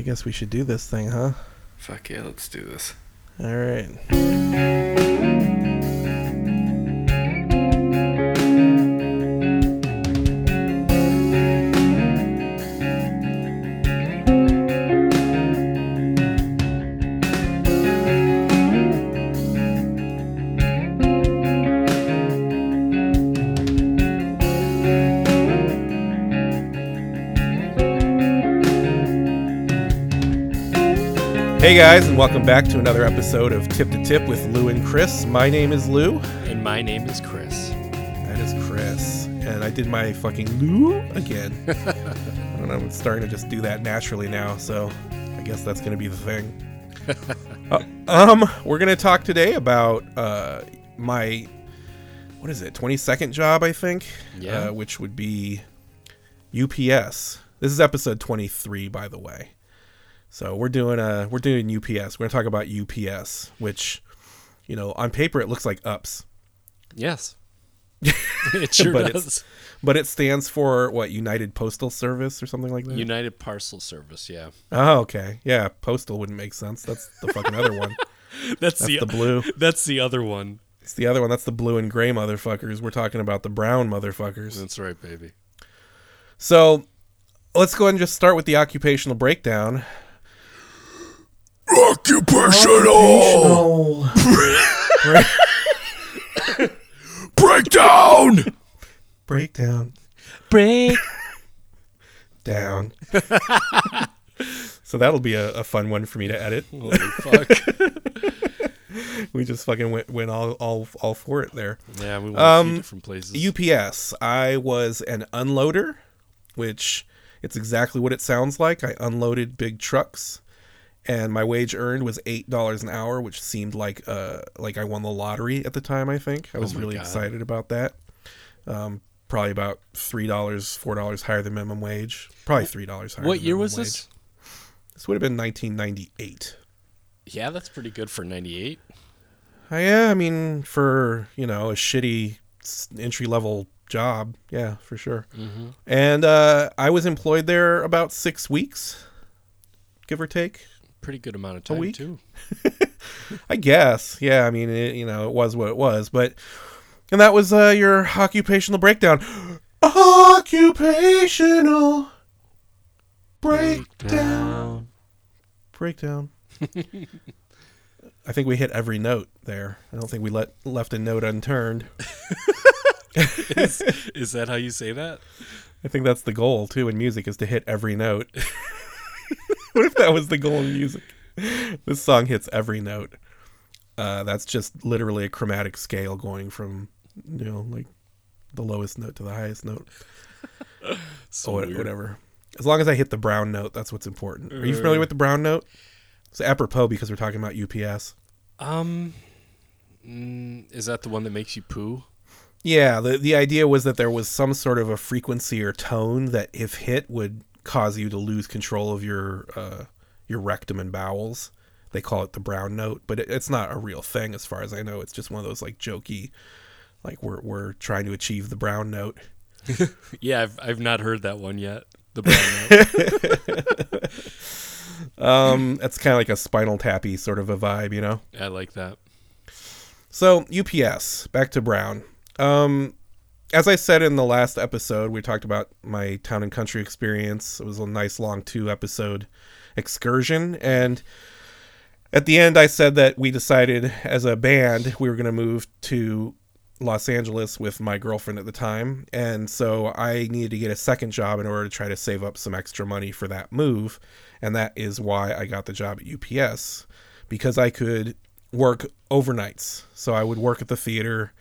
I guess we should do this thing, huh? Fuck yeah, let's do this. All right. Guys, and welcome back to another episode of Tip to Tip with Lou and Chris. My name is Lou. And my name is Chris. That is Chris. And I did my fucking Lou again. I don't know, I'm starting to just do that naturally now, so I guess that's going to be the thing. Uh, um, we're going to talk today about uh, my, what is it, 22nd job, I think? Yeah. Uh, which would be UPS. This is episode 23, by the way. So we're doing a we're doing UPS. We're gonna talk about UPS, which, you know, on paper it looks like ups, Yes. it sure But does. but it stands for what United Postal Service or something like that. United Parcel Service, yeah. oh, okay, yeah. Postal wouldn't make sense. That's the fucking other one. That's, That's the, the blue. That's the other one. It's the other one. That's the blue and gray motherfuckers. We're talking about the brown motherfuckers. That's right, baby. So let's go ahead and just start with the occupational breakdown. Occupational breakdown. breakdown. Break. Down. Bre Down So that'll be a, a fun one for me to edit. Holy fuck. We just fucking went, went all, all all for it there. Yeah, we went a Um, few different places. UPS. I was an unloader, which it's exactly what it sounds like. I unloaded big trucks, and my wage earned was eight dollars an hour, which seemed like uh like I won the lottery at the time. I think I was my really God. excited about that. Um, probably about three dollars, four dollars higher than minimum wage. Probably three dollars higher. what year was wage. this? This would have been 1998. Yeah, that's pretty good for 98. Uh, yeah, I mean, for you know a shitty entry level job, yeah, for sure. Mm-hmm. And uh, I was employed there about six weeks, give or take. Pretty good amount of time, week? too. I guess. Yeah, I mean, it, you know, it was what it was. But and that was uh, your occupational breakdown. Occupational breakdown. Breakdown. I think we hit every note there. I don't think we let left a note unturned. is, is that how you say that? I think that's the goal too in music is to hit every note. what if that was the goal of music? This song hits every note. Uh, that's just literally a chromatic scale going from you know like the lowest note to the highest note. So or whatever. As long as I hit the brown note, that's what's important. Are you Uh. familiar with the brown note? It's apropos because we're talking about UPS. Um, mm, is that the one that makes you poo? Yeah, the the idea was that there was some sort of a frequency or tone that if hit would cause you to lose control of your uh, your rectum and bowels. They call it the brown note, but it, it's not a real thing as far as I know. It's just one of those like jokey, like we're we're trying to achieve the brown note. Yeah, I've, I've not heard that one yet. The brown note. Um, it's kind of like a spinal tappy sort of a vibe, you know. I like that. So UPS, back to Brown. Um, as I said in the last episode, we talked about my town and country experience. It was a nice long two episode excursion, and at the end, I said that we decided as a band we were going to move to Los Angeles with my girlfriend at the time, and so I needed to get a second job in order to try to save up some extra money for that move, and that is why I got the job at UPS because I could work overnights. So I would work at the theater,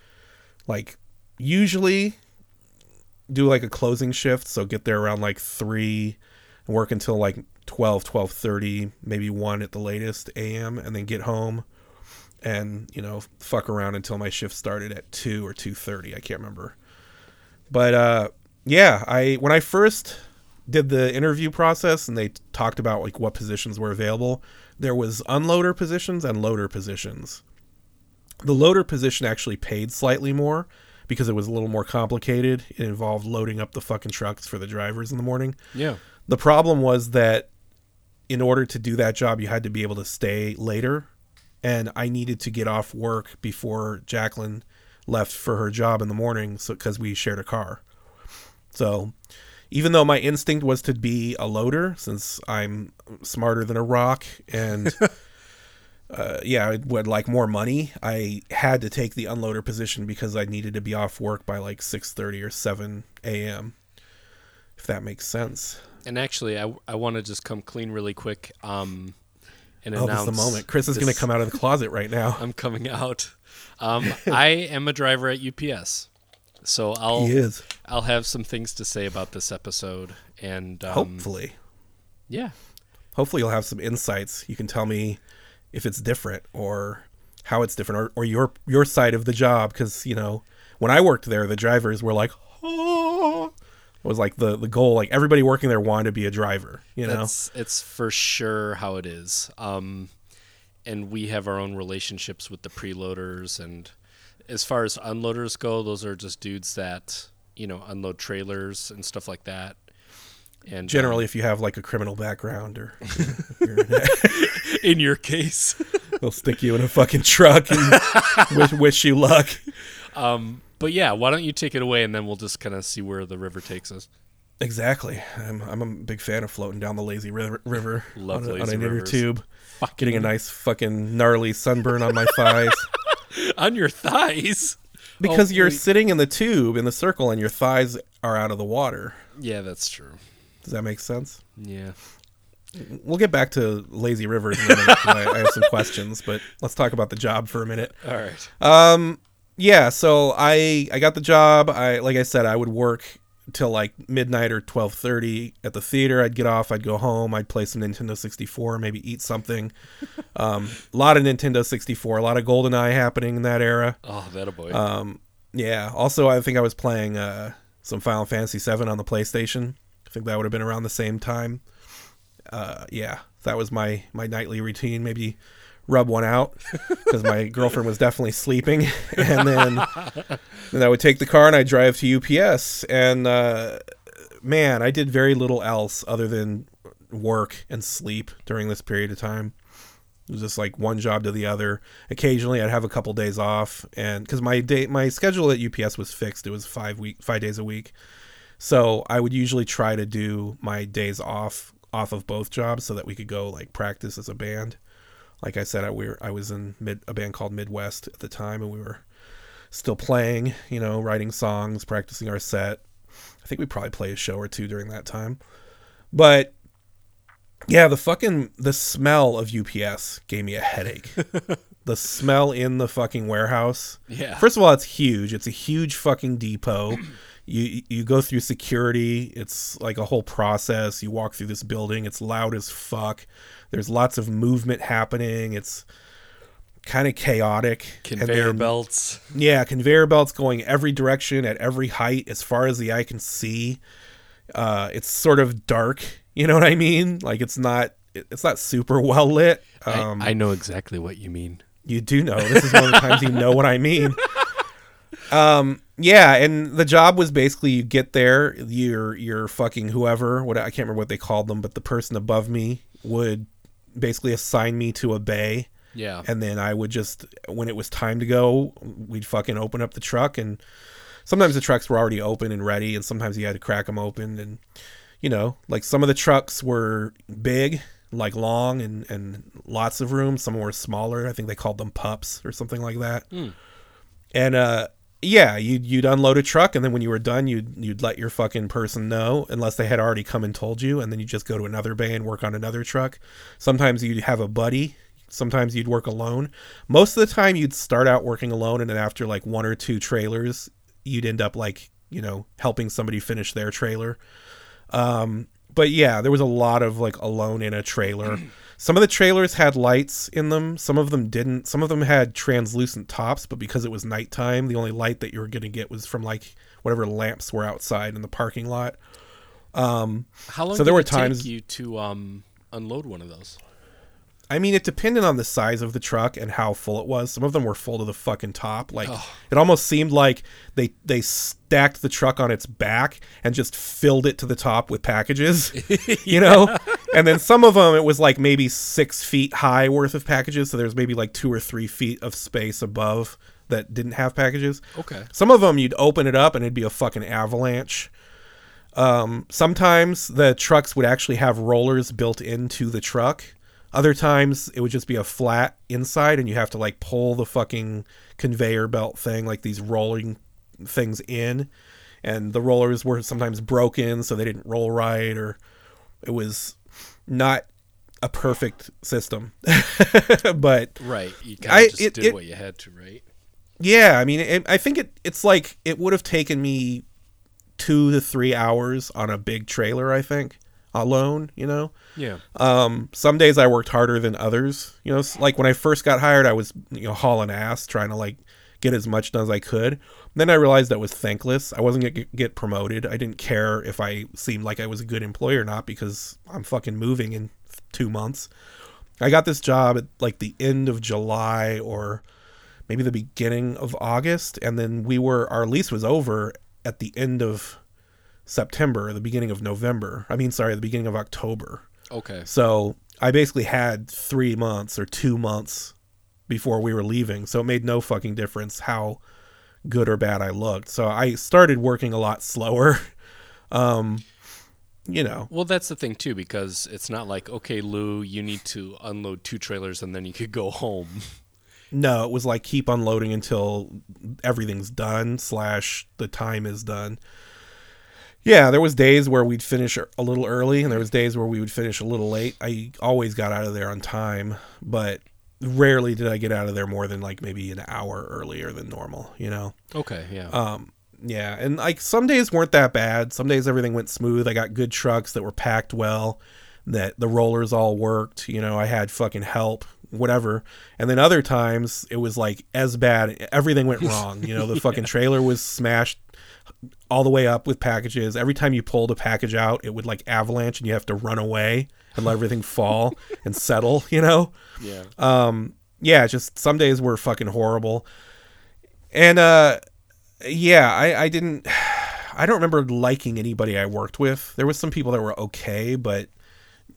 like usually do like a closing shift, so get there around like three and work until like 12, 12.30, maybe 1 at the latest a.m. and then get home and, you know, fuck around until my shift started at 2 or 2.30. I can't remember. But uh, yeah, I when I first did the interview process and they talked about like what positions were available, there was unloader positions and loader positions. The loader position actually paid slightly more because it was a little more complicated. It involved loading up the fucking trucks for the drivers in the morning. Yeah. The problem was that in order to do that job, you had to be able to stay later, and I needed to get off work before Jacqueline left for her job in the morning, so because we shared a car. So, even though my instinct was to be a loader, since I'm smarter than a rock and uh, yeah, I would like more money. I had to take the unloader position because I needed to be off work by like six thirty or seven a.m. If that makes sense. And actually, I, I want to just come clean really quick. Um, and Oh, this announce is the moment. Chris is going to come out of the closet right now. I'm coming out. Um, I am a driver at UPS, so I'll. I'll have some things to say about this episode. And um, Hopefully, yeah, hopefully you'll have some insights. You can tell me if it's different or how it's different or, or your your side of the job because you know when I worked there, the drivers were like, oh, was like the the goal. Like everybody working there wanted to be a driver. You know, that's it's for sure how it is. Um, and we have our own relationships with the preloaders, and as far as unloaders go, those are just dudes that you know unload trailers and stuff like that. And um, generally if you have like a criminal background or in your case. they'll stick you in a fucking truck and wish, wish you luck. Um, but yeah, why don't you take it away and then we'll just kind of see where the river takes us. Exactly. I'm I'm a big fan of floating down the lazy river, river Love on, a, on an inner tube, getting a nice fucking gnarly sunburn on my thighs On your thighs. because you're Hopefully- sitting in the tube in the circle and your thighs are out of the water. Yeah, that's true. Does that make sense? Yeah. We'll get back to lazy rivers in a minute. I, I have some questions, but let's talk about the job for a minute. All right. Um, yeah. So I I got the job. I like I said I would work till like midnight or twelve thirty at the theater. I'd get off. I'd go home. I'd play some Nintendo sixty four. Maybe eat something. Um, a lot of Nintendo sixty four. A lot of GoldenEye happening in that era. Oh, that a boy. Um, yeah. Also, I think I was playing uh some Final Fantasy seven on the PlayStation. I think that would have been around the same time. Uh, yeah, that was my my nightly routine. Maybe rub one out because my girlfriend was definitely sleeping, and then then I would take the car and I'd drive to UPS. And uh, man, I did very little else other than work and sleep during this period of time. It was just like one job to the other. Occasionally, I'd have a couple days off, and because my day, my schedule at UPS was fixed, it was five week, five days a week. So I would usually try to do my days off off of both jobs so that we could go like practice as a band. Like I said, I we were, I was in mid, a band called Midwest at the time, and we were still playing, you know, writing songs, practicing our set. I think we probably played a show or two during that time. But yeah, the fucking the smell of UPS gave me a headache. the smell in the fucking warehouse. yeah. First of all, it's huge. It's a huge fucking depot. You you go through security. It's like a whole process. You walk through this building. It's loud as fuck. There's lots of movement happening. It's kind of chaotic. And Conveyor then- belts. yeah, conveyor belts going every direction at every height as far as the eye can see. Uh, it's sort of dark. You know what I mean? Like it's not it's not super well lit. Um, I, I know exactly what you mean. you do know this is one of the times you know what I mean. Um, yeah, and the job was basically you get there, you're you're fucking whoever, what I can't remember what they called them, but the person above me would basically assign me to a bay Yeah. and then I would just when it was time to go, we'd fucking open up the truck and sometimes the trucks were already open and ready and sometimes you had to crack them open and you know, like some of the trucks were big, like long and and lots of room, some were smaller. I think they called them pups or something like that. Hmm. And uh yeah, you'd you'd unload a truck and then when you were done you'd you'd let your fucking person know unless they had already come and told you and then you just go to another bay and work on another truck. Sometimes you'd have a buddy sometimes you'd work alone. Most of the time you'd start out working alone and then after like one or two trailers you'd end up like you know helping somebody finish their trailer. Um but yeah there was a lot of like alone in a trailer some of the trailers had lights in them. Some of them didn't. Some of them had translucent tops but because it was nighttime the only light that you were going to get was from like whatever lamps were outside in the parking lot. Um How long So did there were it take times- you to um, unload one of those? I mean, it depended on the size of the truck and how full it was. Some of them were full to the fucking top. Like Oh. it almost seemed like they they stacked the truck on its back and just filled it to the top with packages. you know, and then some of them it was like maybe six feet high worth of packages. So there's maybe like two or three feet of space above that didn't have packages. Okay. Some of them you'd open it up and it'd be a fucking avalanche. Um, sometimes the trucks would actually have rollers built into the truck. Other times it would just be a flat inside and you have to like pull the fucking conveyor belt thing, like these rolling things in. And the rollers were sometimes broken so they didn't roll right or it was not a perfect system. but Right. You kind of just it- did it- what you had to, right? yeah, I mean, it, I think it it's like it would have taken me two to three hours on a big trailer. I think alone, you know. Yeah. Um, some days I worked harder than others. You know, like when I first got hired, I was you know hauling ass, trying to like get as much done as I could. Then I realized that was thankless. I wasn't gonna get- get promoted. I didn't care if I seemed like I was a good employee or not because I'm fucking moving in two months. I got this job at like the end of July or maybe the beginning of August, and then we were our lease was over at the end of September, the beginning of November. I mean, sorry, the beginning of October. Okay. So I basically had three months or two months before we were leaving. So it made no fucking difference how good or bad I looked. So I started working a lot slower. Um, you know, Well, that's the thing too, because it's not like okay, Lou, you need to unload two trailers and then you could go home. no, it was like keep unloading until everything's done slash the time is done. Yeah, there was days where we'd finish a little early, and there was days where we would finish a little late. I always got out of there on time, but rarely did I get out of there more than like maybe an hour earlier than normal. You know. Okay. Yeah. Um, yeah, and like some days weren't that bad. Some days everything went smooth. I got good trucks that were packed well, that the rollers all worked. You know, I had fucking help, whatever. And then other times it was like as bad. Everything went wrong. You know, the fucking trailer was smashed all the way up with packages. Every time you pulled a package out, it would like avalanche, and you have to run away and let everything fall and settle. You know yeah. um yeah just some days were fucking horrible and uh yeah i i didn't i don't remember liking anybody i worked with there was some people that were okay but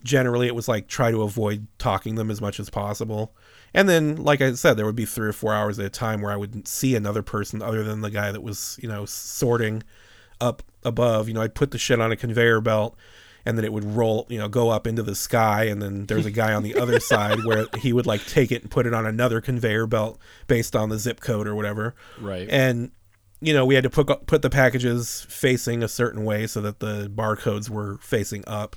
generally it was like try to avoid talking them as much as possible. And then like i said there would be three or four hours at a time where i wouldn't see another person other than the guy that was you know sorting up above. You know i'd put the shit on a conveyor belt and then it would roll you know go up into the sky and then there's a guy on the other side where he would like take it and put it on another conveyor belt based on the zip code or whatever. Right. and you know we had to put put the packages facing a certain way so that the barcodes were facing up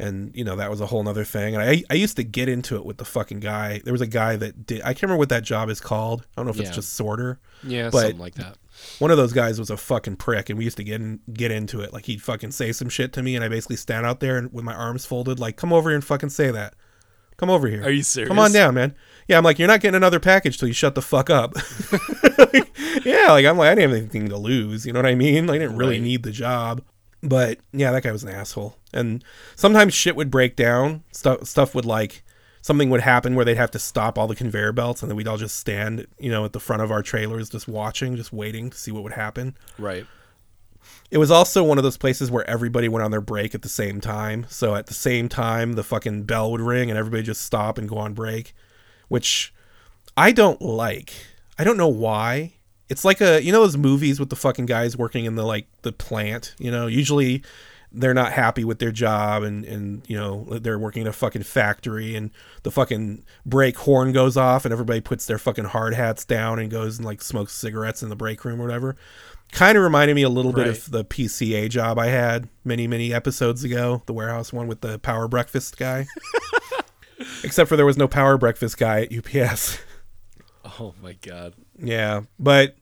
and you know that was a whole nother thing and I, I used to get into it with the fucking guy there was a guy that did i can't remember what that job is called i don't know if Yeah. it's just sorter yeah. but- something like that. one of those guys was a fucking prick and we used to get in, get into it like he'd fucking say some shit to me and i basically stand out there and with my arms folded like come over here and fucking say that come over here Are you serious? come on down man yeah i'm like you're not getting another package till you shut the fuck up yeah like i'm like i didn't have anything to lose you know what i mean like, i didn't really Right. need the job but yeah that guy was an asshole and sometimes shit would break down stuff stuff would like something would happen where they'd have to stop all the conveyor belts and then we'd all just stand you know at the front of our trailers just watching just waiting to see what would happen Right. it was also one of those places where everybody went on their break at the same time. So at the same time, the fucking bell would ring and everybody just stop and go on break, which I don't like. I don't know why. It's like a you know those movies with the fucking guys working in the like the plant. You know, usually they're not happy with their job and and you know they're working in a fucking factory and the fucking break horn goes off and everybody puts their fucking hard hats down and goes and like smokes cigarettes in the break room or whatever kind of reminded me a little bit of the PCA job I had many many episodes ago, the warehouse one with the power breakfast guy. Except for there was no power breakfast guy at UPS. Oh my god. Yeah, but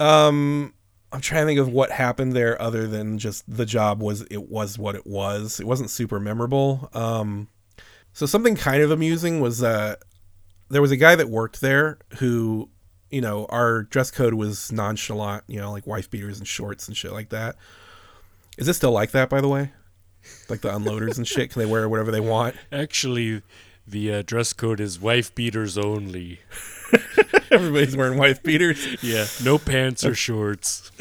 um I'm trying to think of what happened there other than just the job was it was what it was. It wasn't super memorable. Um so something kind of amusing was uh there was a guy that worked there who you know, our dress code was nonchalant, you know, like wife beaters and shorts and shit like that. Is it still like that by the way? Like the unloaders and shit, can they wear whatever they want? Actually, The uh, dress code is wife beaters only. Everybody's wearing wife beaters, Yeah, no pants or shorts.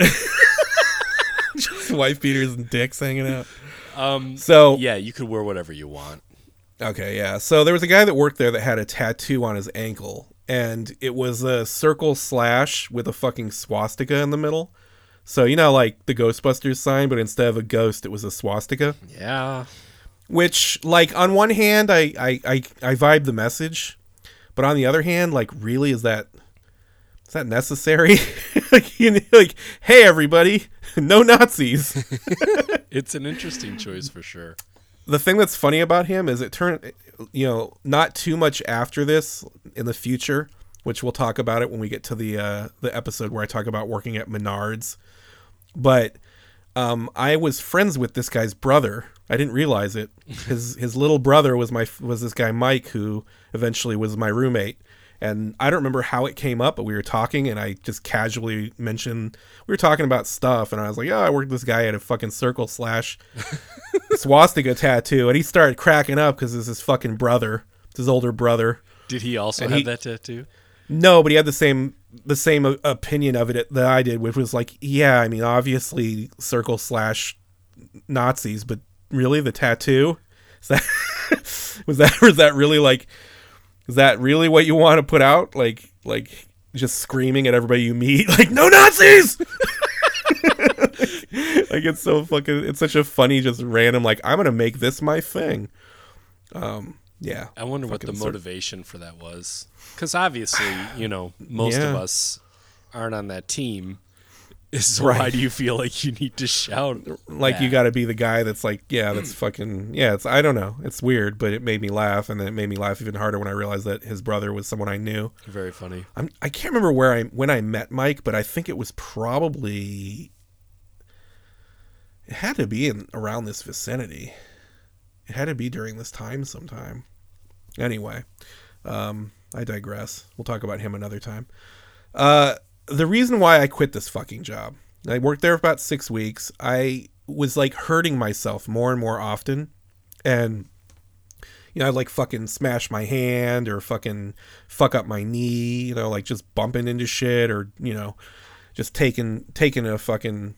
Just wife beaters and dicks hanging out. Um, So yeah, you could wear whatever you want. Okay, yeah. So there was a guy that worked there that had a tattoo on his ankle, and it was a circle slash with a fucking swastika in the middle. So you know, like the Ghostbusters sign, but instead of a ghost, it was a swastika. Yeah, Which, like, on one hand, I I I, I vibe the message, but on the other hand, like, really, is that is that necessary? like, you know, like, hey, everybody, no Nazis. it's an interesting choice for sure. the thing that's funny about him is it turned you know not too much after this in the future which we'll talk about it when we get to the uh the episode where i talk about working at menards but um i was friends with this guy's brother i didn't realize it his his little brother was my was this guy mike who eventually was my roommate and I don't remember how it came up, but we were talking, and I just casually mentioned we were talking about stuff, and I was like, "Oh, I worked this guy at a fucking circle slash swastika tattoo," and he started cracking up because it's his fucking brother, it's his older brother. Did he also And have he- that tattoo? No, but he had the same the same opinion of it that I did, which was like, yeah, I mean, obviously circle slash Nazis, but really the tattoo? Is that was that was that really like is that really what you want to put out? Like like just screaming at everybody you meet like no Nazis! Like it's so fucking it's such a funny just random like I'm gonna make this my thing. Um yeah I wonder what the motivation for that was. Because obviously, you know, most of us aren't on that team. So why Right. do you feel like you need to shout? like you got to be the guy that's like yeah that's fucking yeah it's i don't know it's weird but it made me laugh and then it made me laugh even harder when i realized that his brother was someone i knew Very funny. I'm, i can't remember where i when i met mike but i think it was probably it had to be in around this vicinity it had to be during this time sometime anyway um i digress we'll talk about him another time uh the reason why I quit this fucking job, I worked there for about six weeks. I was like hurting myself more and more often. And, you know, I'd like fucking smash my hand or fucking fuck up my knee, you know, like just bumping into shit or, you know, just taking, taking a fucking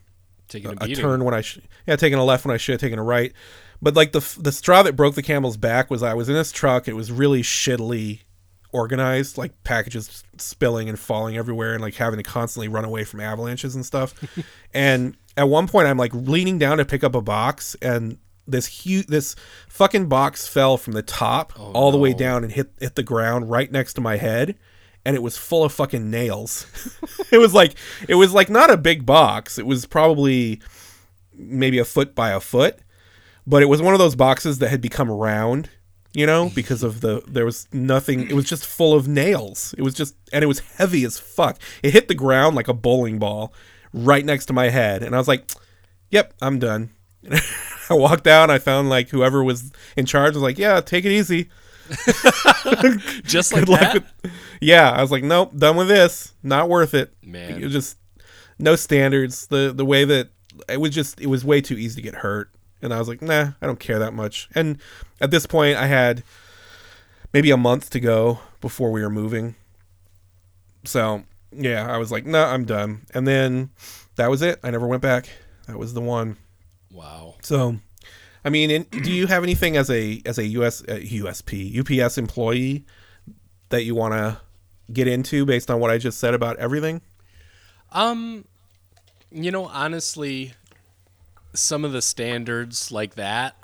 Taking a, a beating. turn when I sh- yeah taking a left when I should have taken a right. But like the the straw that broke the camel's back was I was in this truck. It was really shittily organized, like packages spilling and falling everywhere, and like having to constantly run away from avalanches and stuff. and at one point, I'm like leaning down to pick up a box, and this huge this fucking box fell from the top Oh, all the way down and hit hit the ground right next to my head and it was full of fucking nails. it was like it was like not a big box. It was probably maybe a foot by a foot, but it was one of those boxes that had become round, you know, because of the there was nothing. It was just full of nails. It was just and it was heavy as fuck. It hit the ground like a bowling ball right next to my head, and I was like, "Yep, I'm done." I walked out. I found like whoever was in charge was like, "Yeah, take it easy." Just like that? with- yeah, I was like, nope, done with this. Not worth it. Man. it was just no standards. The the way that it was just it was way too easy to get hurt, and I was like, nah, I don't care that much. And at this point, I had maybe a month to go before we were moving. So yeah, I was like, no, I'm done. And then that was it. I never went back. That was the one. Wow. So, I mean, do you have anything as a as a US uh, USP UPS employee that you want to get into based on what I just said about everything? Um, you know, honestly, some of the standards like that.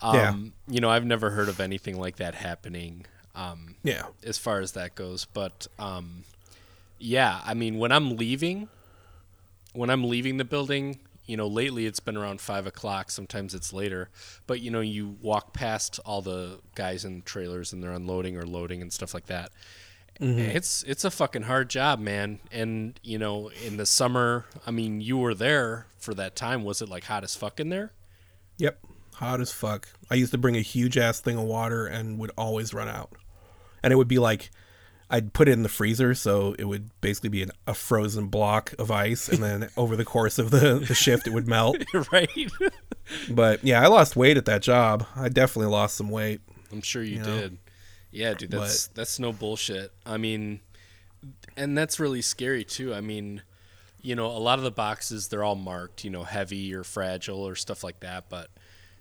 Um, Yeah. You know, I've never heard of anything like that happening. Um, Yeah. as far as that goes, but um, yeah, I mean, when I'm leaving, when I'm leaving the building, you know, lately it's been around five o'clock. Sometimes it's later, but you know, you walk past all the guys in trailers and they're unloading or loading and stuff like that. Mm-hmm. It's it's a fucking hard job, man. And you know, in the summer, I mean, you were there for that time. Was it like hot as fuck in there? Yep. Hot as fuck. I used to bring a huge ass thing of water and would always run out. And it would be like I'd put it in the freezer, so it would basically be an, a frozen block of ice, and then over the course of the, the shift, it would melt. right. But yeah, I lost weight at that job. I definitely lost some weight. I'm sure you, You know? Yeah, dude, that's that's no bullshit. I mean, and that's really scary too. I mean, you know, a lot of the boxes they're all marked, you know, heavy or fragile or stuff like that, but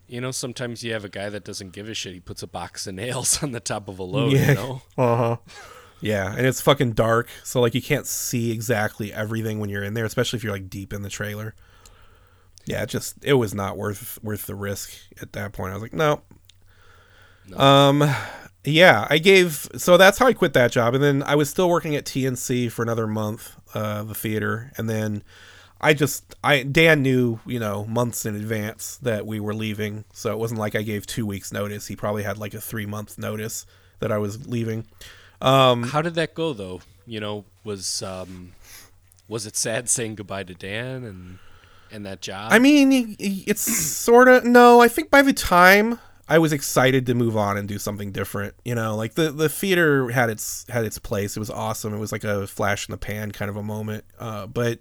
you know, sometimes you have a guy that doesn't give a shit. He puts a box of nails on the top of a load, Yeah. you know. Uh huh. Yeah, and it's fucking dark, so like you can't see exactly everything when you're in there, especially if you're like deep in the trailer. Yeah, it just it was not worth worth the risk at that point. I was like, no. Um, yeah, I gave so that's how I quit that job, and then I was still working at TNC for another month, uh, the theater, and then I just I Dan knew you know months in advance that we were leaving, so it wasn't like I gave two weeks notice. He probably had like a three month notice that I was leaving. Um, how did that go though? You know, was um was it sad saying goodbye to Dan and and that job? I mean, it's sort of no. I think by the time I was excited to move on and do something different, you know, like the the theater had its had its place. It was awesome. It was like a flash in the pan kind of a moment. Uh, but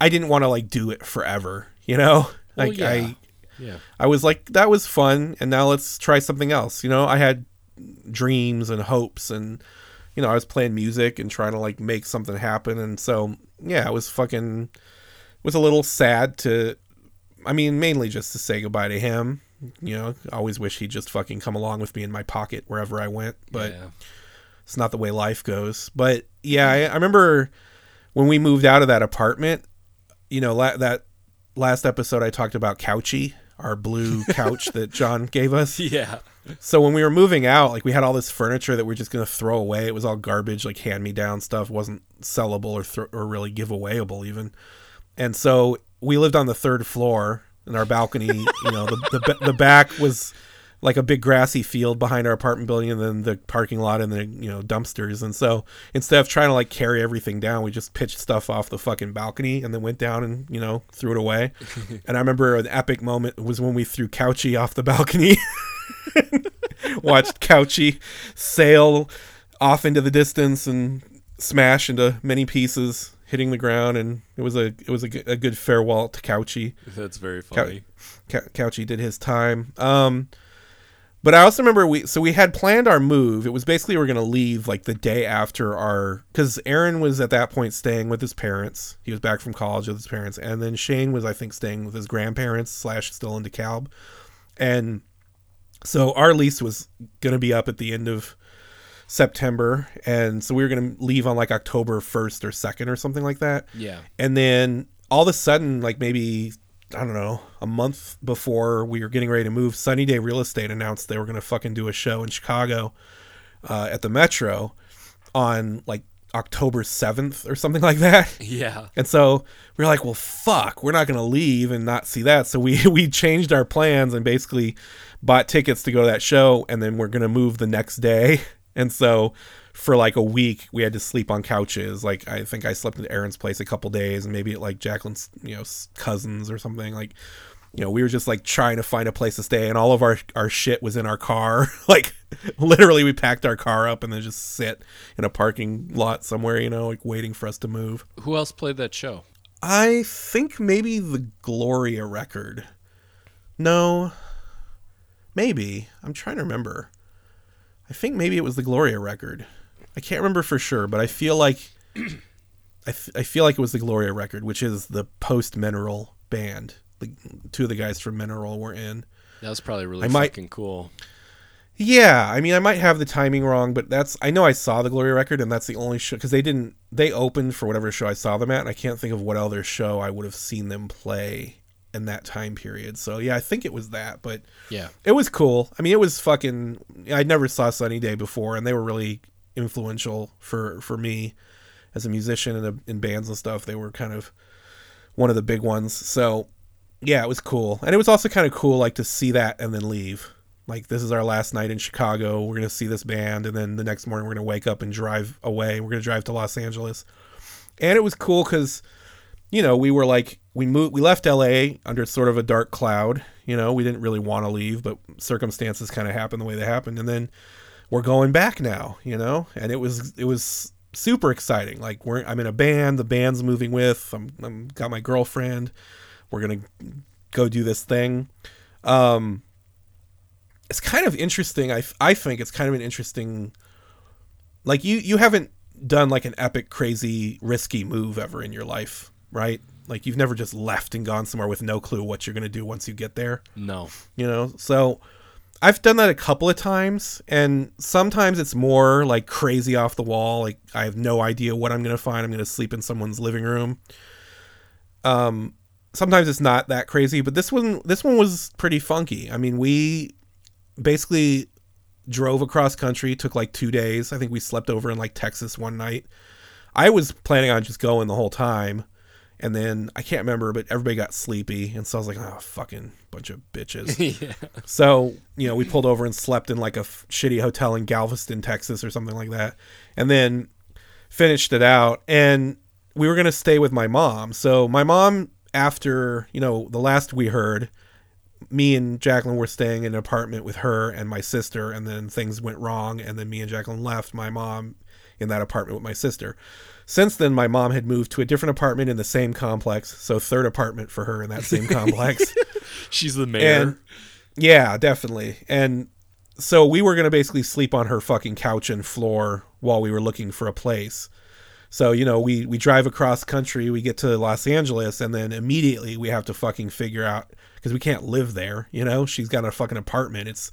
I didn't want to like do it forever, you know. Well, Like yeah. I yeah. I was like that was fun, and now let's try something else. You know, I had dreams and hopes and you know, I was playing music and trying to like make something happen and so yeah, it was fucking it was a little sad to I mean, mainly just to say goodbye to him. You know, I always wish he'd just fucking come along with me in my pocket wherever I went, but yeah. it's not the way life goes. But yeah, I, I remember when we moved out of that apartment, you know, la- that last episode I talked about Couchy, our blue couch that John gave us. Yeah. So when we were moving out, like we had all this furniture that we are just gonna throw away. It was all garbage, like hand me down stuff, wasn't sellable or th- or really giveawayable even. And so we lived on the third floor, and our balcony, you know, the the, the back was like a big grassy field behind our apartment building, and then the parking lot and the you know dumpsters. And so instead of trying to like carry everything down, we just pitched stuff off the fucking balcony and then went down and you know threw it away. and I remember an epic moment was when we threw Couchy off the balcony. watched Couchy sail off into the distance and smash into many pieces, hitting the ground, and it was a it was a, g- a good farewell to Couchy. That's very funny. Cou- Couchy did his time. Um, but I also remember we so we had planned our move. It was basically we are gonna leave like the day after our because Aaron was at that point staying with his parents. He was back from college with his parents, and then Shane was I think staying with his grandparents slash still in DeKalb, and so our lease was gonna be up at the end of September, and so we were gonna leave on like October first or second or something like that. Yeah. And then all of a sudden, like maybe I don't know, a month before we were getting ready to move, Sunny Day Real Estate announced they were gonna fucking do a show in Chicago uh, at the Metro on like October seventh or something like that. Yeah. And so we are like, well, fuck, we're not going to leave and not see that. So we, we changed our plans and basically bought tickets to go to that show. And then we're going to move the next day. And so for like a week, we had to sleep on couches. Like, I think I slept at Aaron's place a couple days and maybe at like Jacqueline's, you know, cousins or something. Like, you know, we were just like trying to find a place to stay, and all of our our shit was in our car. like, literally, we packed our car up and then just sit in a parking lot somewhere, you know, like waiting for us to move. Who else played that show? I think maybe the Gloria record. No, maybe. I'm trying to remember. I think maybe it was the Gloria record. I can't remember for sure, but I feel like I, f- I feel like it was the Gloria record, which is the post Mineral band. The two of the guys from Mineral were in. That was probably really I might- fucking cool. Yeah, I mean, I might have the timing wrong, but that's I know I saw the Gloria record, and that's the only show because they didn't they opened for whatever show I saw them at, and I can't think of what other show I would have seen them play in that time period. So yeah, I think it was that, but Yeah. it was cool. I mean, it was fucking. I never saw Sunny Day before, and they were really influential for for me as a musician and in bands and stuff. They were kind of one of the big ones. So yeah, it was cool, and it was also kind of cool like to see that and then leave. Like this is our last night in Chicago. We're gonna see this band, and then the next morning we're gonna wake up and drive away. We're gonna drive to Los Angeles, and it was cool because you know, we were like we moved we left LA under sort of a dark cloud, you know, we didn't really want to leave, but circumstances kind of happened the way they happened and then we're going back now, you know? And it was it was super exciting. Like we're I'm in a band, the band's moving with, I'm I'm got my girlfriend. We're going to go do this thing. Um it's kind of interesting. I, I think it's kind of an interesting. Like you you haven't done like an epic, crazy, risky move ever in your life, right? Like you've never just left and gone somewhere with no clue what you're gonna do once you get there. No. You know, so I've done that a couple of times, and sometimes it's more like crazy off the wall. Like I have no idea what I'm gonna find. I'm gonna sleep in someone's living room. Um, sometimes it's not that crazy, but this one this one was pretty funky. I mean, we basically drove across country, took like two days. I think we slept over in like Texas one night. I was planning on just going the whole time. And then I can't remember, but everybody got sleepy. And so I was like, oh, fucking bunch of bitches. yeah. So, you know, we pulled over and slept in like a f- shitty hotel in Galveston, Texas or something like that. And then finished it out. And we were going to stay with my mom. So my mom, after, you know, the last we heard, me and Jacqueline were staying in an apartment with her and my sister. And then things went wrong. And then me and Jacqueline left my mom in that apartment with my sister. Since then, my mom had moved to a different apartment in the same complex. So, third apartment for her in that same complex. She's the mayor. And yeah, definitely. And so we were going to basically sleep on her fucking couch and floor while we were looking for a place. So, you know, we we drive across country, we get to Los Angeles and then immediately we have to fucking figure out cuz we can't live there, you know? She's got a fucking apartment. It's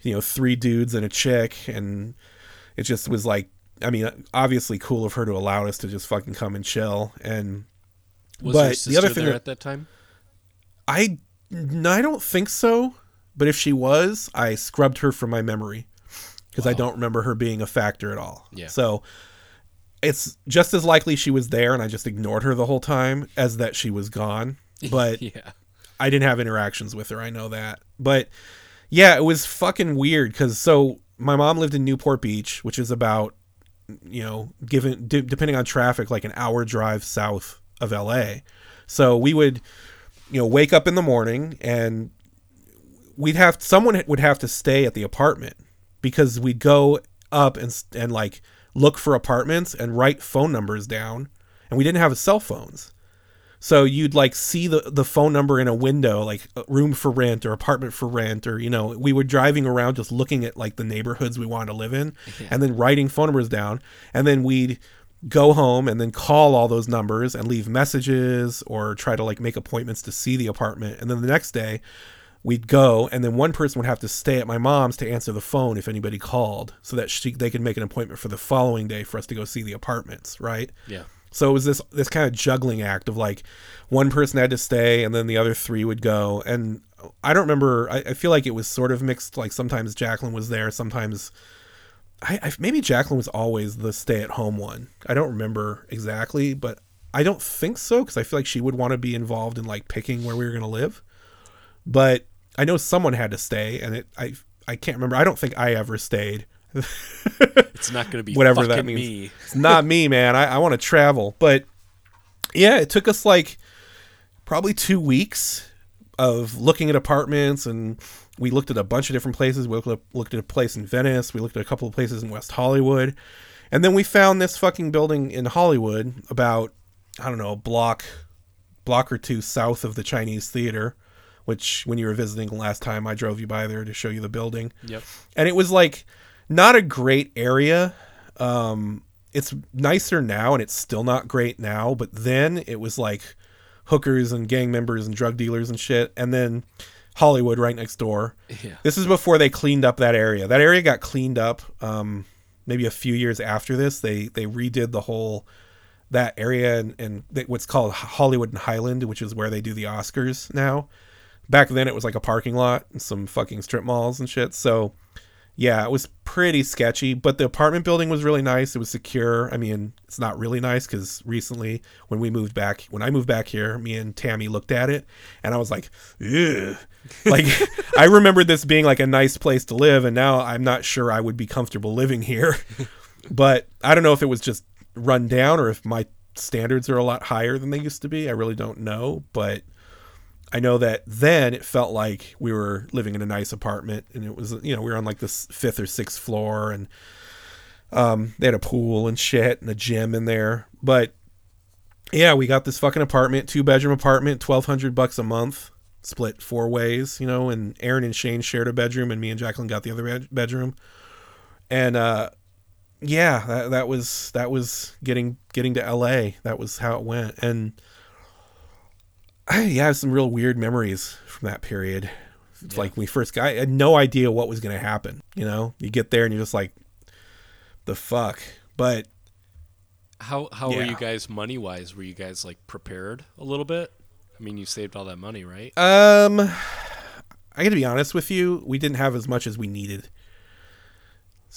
you know, three dudes and a chick and it just was like I mean, obviously cool of her to allow us to just fucking come and chill and was but the other thing there that- at that time? I no, I don't think so. But if she was, I scrubbed her from my memory because I don't remember her being a factor at all. Yeah. So it's just as likely she was there and I just ignored her the whole time as that she was gone. But yeah. I didn't have interactions with her. I know that. But yeah, it was fucking weird because so my mom lived in Newport Beach, which is about, you know, given de- depending on traffic, like an hour drive south of LA. So we would, you know, wake up in the morning and we'd have someone would have to stay at the apartment because we'd go up and and like look for apartments and write phone numbers down, and we didn't have cell phones. So you'd like see the the phone number in a window, like uh, room for rent or apartment for rent, or you know, we were driving around just looking at like the neighborhoods we wanted to live in, and then writing phone numbers down, and then we'd go home and then call all those numbers and leave messages or try to like make appointments to see the apartment, and then the next day we'd go and then one person would have to stay at my mom's to answer the phone if anybody called so that she, they could make an appointment for the following day for us to go see the apartments right? Yeah. So it was this this kind of juggling act of like one person had to stay and then the other three would go. And I don't remember. I, I feel like it was sort of mixed. Like sometimes Jacqueline was there, sometimes I, I maybe Jacqueline was always the stay at home one. I don't remember exactly, but I don't think so because I feel like she would want to be involved in like picking where we were going to live. But I know someone had to stay, and it I I can't remember. I don't think I ever stayed. It's not going to be Whatever that means. me. It's not me, man. I, I want to travel. But yeah, it took us like probably two weeks of looking at apartments and we looked at a bunch of different places. We looked at, looked at a place in Venice. We looked at a couple of places in West Hollywood. And then we found this fucking building in Hollywood about, I don't know, a block, block or two south of the Chinese theater, which when you were visiting last time, I drove you by there to show you the building Yep. and it was like not a great area. Um it's nicer now and it's still not great now but then it was like hookers and gang members and drug dealers and shit and then hollywood right next door. Yeah. this is before they cleaned up that area. That area got cleaned up um maybe a few years after this. They they redid the whole that area and, and th- what's called hollywood and highland which is where they do the oscars now. Back then it was like a parking lot and some fucking strip malls and shit. So yeah, it was pretty sketchy, but the apartment building was really nice. It was secure. I mean, it's not really nice because recently, when we moved back, when I moved back here, me and Tammy looked at it, and I was like, Ugh. like I remember this being like a nice place to live, and now I'm not sure I would be comfortable living here. but I don't know if it was just run down or if my standards are a lot higher than they used to be. I really don't know, but I know that then it felt like we were living in a nice apartment and it was, you know, we were on like this fifth or sixth floor and um, they had a pool and shit and a gym in there. But yeah, we got this fucking apartment, two bedroom apartment, 1200 bucks a month. split four ways, you know, and Aaron and Shane shared a bedroom, and me and Jacqueline got the other bed- bedroom. And uh, yeah, that that was that was getting getting to L.A. That was how it went, and I yeah, I have some real weird memories from that period. It's Yeah. like we first got, I had no idea what was going to happen. You know, you get there and you're just like, the fuck. But How how were you guys money wise? Were you guys like prepared a little bit? I mean, you saved all that money, right? um, I got to be honest with you, we didn't have as much as we needed.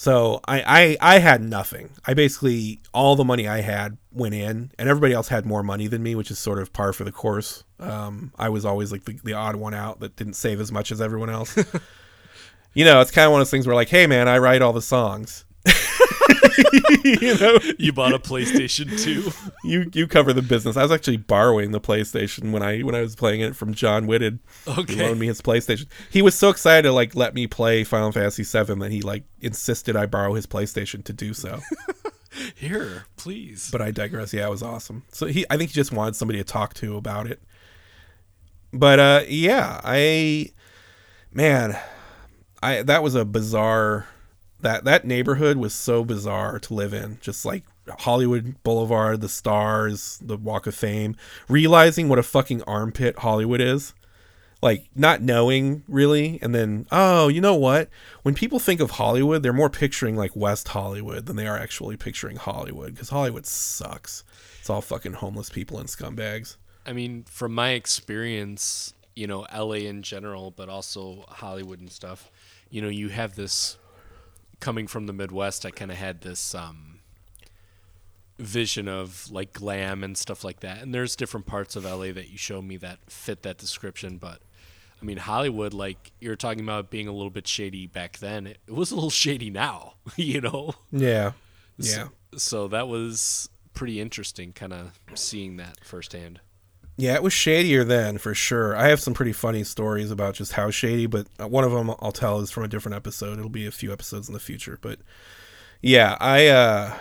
So I, I I had nothing. I basically all the money I had went in, and everybody else had more money than me, which is sort of par for the course. Um, I was always like the, the odd one out that didn't save as much as everyone else. you know, it's kind of one of those things where like, hey man, I write all the songs. you know, you bought a PlayStation 2. you you cover the business. I was actually borrowing the PlayStation when I when I was playing it from John Whitted. He Okay. loaned me his PlayStation. He was so excited to like let me play Final Fantasy VII that he like insisted I borrow his PlayStation to do so. Here, please. but I digress. Yeah, it was awesome. So he, I think he just wanted somebody to talk to about it. But uh, yeah, I, man, I that was a bizarre. That that neighborhood was so bizarre to live in. Just like Hollywood Boulevard, the stars, the Walk of Fame. Realizing what a fucking armpit Hollywood is. Like not knowing really, and then oh, you know what? When people think of Hollywood, they're more picturing like West Hollywood than they are actually picturing Hollywood because Hollywood sucks. It's all fucking homeless people and scumbags. I mean, from my experience, you know, LA in general, but also Hollywood and stuff, you know, you have this coming from the Midwest, I kind of had this um vision of like glam and stuff like that. And there's different parts of LA that you show me that fit that description, but I mean, Hollywood, like you're talking about being a little bit shady back then, it, it was a little shady now, you know? Yeah, yeah, So that was pretty interesting kind of seeing that firsthand. Yeah. It was shadier then for sure. I have some pretty funny stories about just how shady, but uh, one of them I'll tell is from a different episode. It'll be a few episodes in the future, but yeah, I, uh,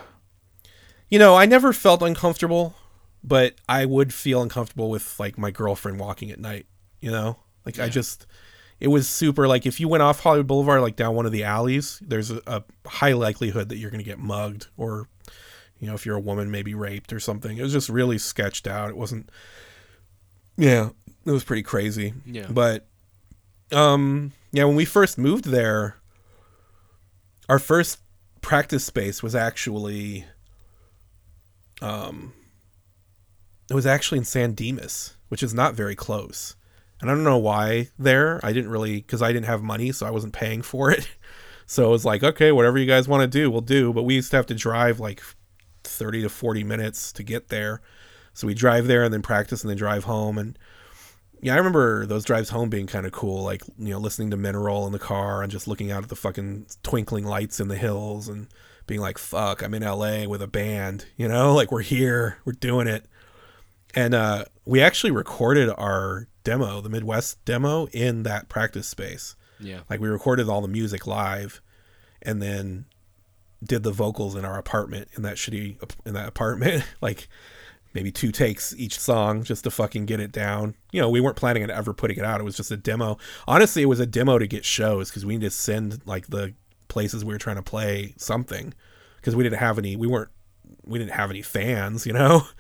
you know, I never felt uncomfortable, but I would feel uncomfortable with like my girlfriend walking at night. You know, like I just. It was super like if you went off Hollywood Boulevard like down one of the alleys, there's a, a high likelihood that you're going to get mugged or you know if you're a woman maybe raped or something. It was just really sketched out. It wasn't Yeah, it was pretty crazy. Yeah. But um yeah, when we first moved there our first practice space was actually um it was actually in San Dimas, which is not very close. And I don't know why there. I didn't really because I didn't have money, so I wasn't paying for it. So it was like, okay, whatever you guys want to do, we'll do. But we used to have to drive like 30 to 40 minutes to get there. So we drive there and then practice and then drive home. And yeah, I remember those drives home being kind of cool, like, you know, listening to Mineral in the car and just looking out at the fucking twinkling lights in the hills and being like, fuck, I'm in LA with a band, you know, like we're here, we're doing it. And uh, we actually recorded our demo, the Midwest demo, in that practice space. Yeah. Like we recorded all the music live, and then did the vocals in our apartment in that shitty in that apartment. like maybe two takes each song just to fucking get it down. You know, we weren't planning on ever putting it out. It was just a demo. Honestly, it was a demo to get shows because we needed to send like the places we were trying to play something because we didn't have any. We weren't. We didn't have any fans. You know.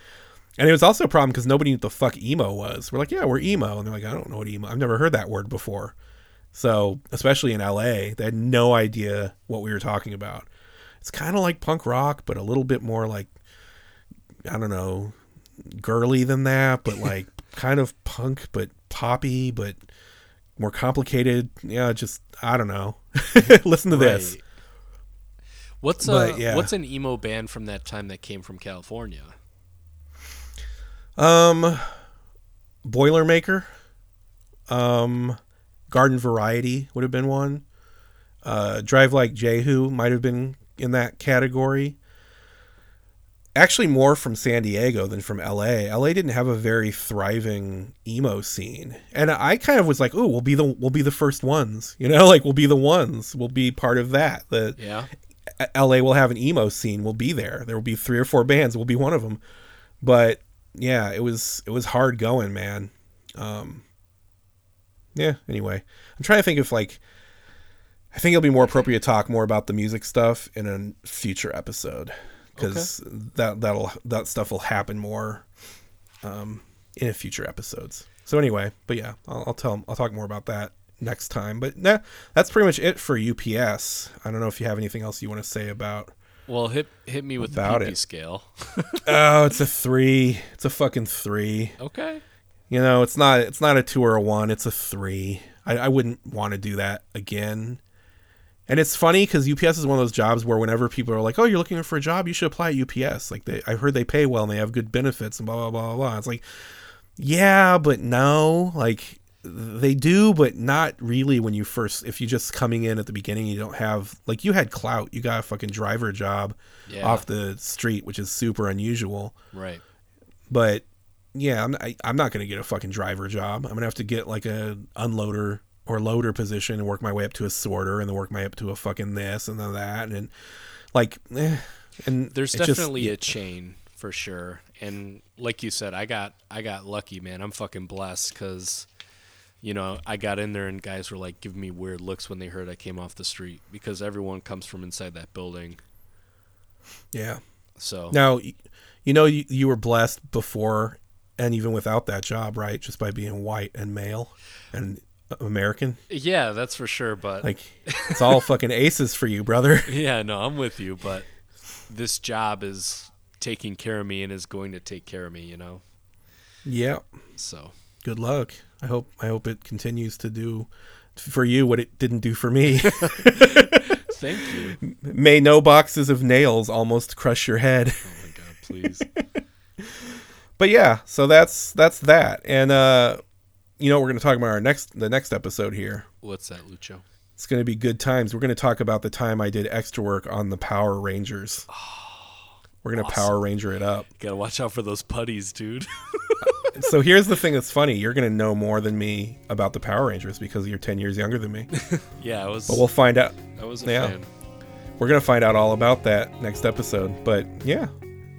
And it was also a problem because nobody knew what the fuck emo was. We're like, yeah, we're emo. And they're like, I don't know what emo. I've never heard that word before. So, especially in LA, they had no idea what we were talking about. It's kind of like punk rock, but a little bit more like, I don't know, girly than that, but like kind of punk, but poppy, but more complicated. Yeah, just, I don't know. Listen to this. What's But, uh, yeah. what's an emo band from that time that came from California? Um, Boilermaker, um, Garden Variety would have been one. Uh, Drive Like Jehu might have been in that category. Actually, more from San Diego than from LA. LA didn't have a very thriving emo scene, and I kind of was like, "Oh, we'll be the we'll be the first ones," you know, like we'll be the ones. We'll be part of that. The Yeah. LA will have an emo scene. We'll be there. There will be three or four bands. We'll be one of them. But yeah, it was it was hard going, man. Um, yeah. Anyway, I'm trying to think if like, I think it'll be more appropriate to talk more about the music stuff in a future episode because that that'll that stuff will happen more um, in future episodes. So anyway, but yeah, I'll, I'll tell I'll talk more about that next time. But nah, that's pretty much it for UPS. I don't know if you have anything else you want to say about. Well, hit hit me with About the it. scale. Oh, it's a three. It's a fucking three. okay. You know, it's not it's not a two or a one. It's a three. I, I wouldn't want to do that again. And it's funny because UPS is one of those jobs where whenever people are like, "Oh, you're looking for a job, you should apply at UPS." Like they, I've heard they pay well and they have good benefits and blah blah blah blah. It's like, yeah, but no, like they do, but not really. When you first, if you just coming in at the beginning, you don't have like you had clout. You got a fucking driver job Yeah. off the street, which is super unusual Right. but yeah, I'm I, I'm not gonna get a fucking driver job. I'm gonna have to get like a unloader or loader position and work my way up to a sorter and then work my way up to a fucking this and then that and like, eh, and There's it just- definitely a chain for sure. And like you said, I got I got lucky, man. I'm fucking blessed because, you know, I got in there and guys were like giving me weird looks when they heard I came off the street because everyone comes from inside that building. yeah. So Now, you know, you, you were blessed before and even without that job, right? Just by being white and male and American. yeah, that's for sure. But Like, it's all fucking aces for you, brother. yeah, no, I'm with you. But this job is taking care of me and is going to take care of me. You know. yeah. So good luck. I hope I hope it continues to do for you what it didn't do for me. thank you. May no boxes of nails almost crush your head. Oh my god, please. But yeah, so that's that's that. And uh you know, we're going to talk about our next the next episode here. What's that, Lucho? It's going to be good times. We're going to talk about the time I did extra work on the Power Rangers. Oh, we're going to Power Ranger it up. Gotta watch out for those putties, dude. so here's the thing that's funny. You're going to know more than me about the Power Rangers because you're 10 years younger than me. yeah, I was. But we'll find out. I was a yeah. fan. We're going to find out all about that next episode. But yeah,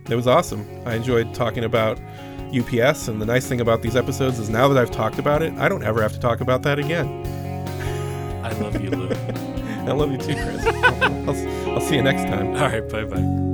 it was awesome. I enjoyed talking about UPS. And the nice thing about these episodes is now that I've talked about it, I don't ever have to talk about that again. I love you, Lou. I love you too, Chris. I'll, I'll, I'll see you next time. All right, bye bye.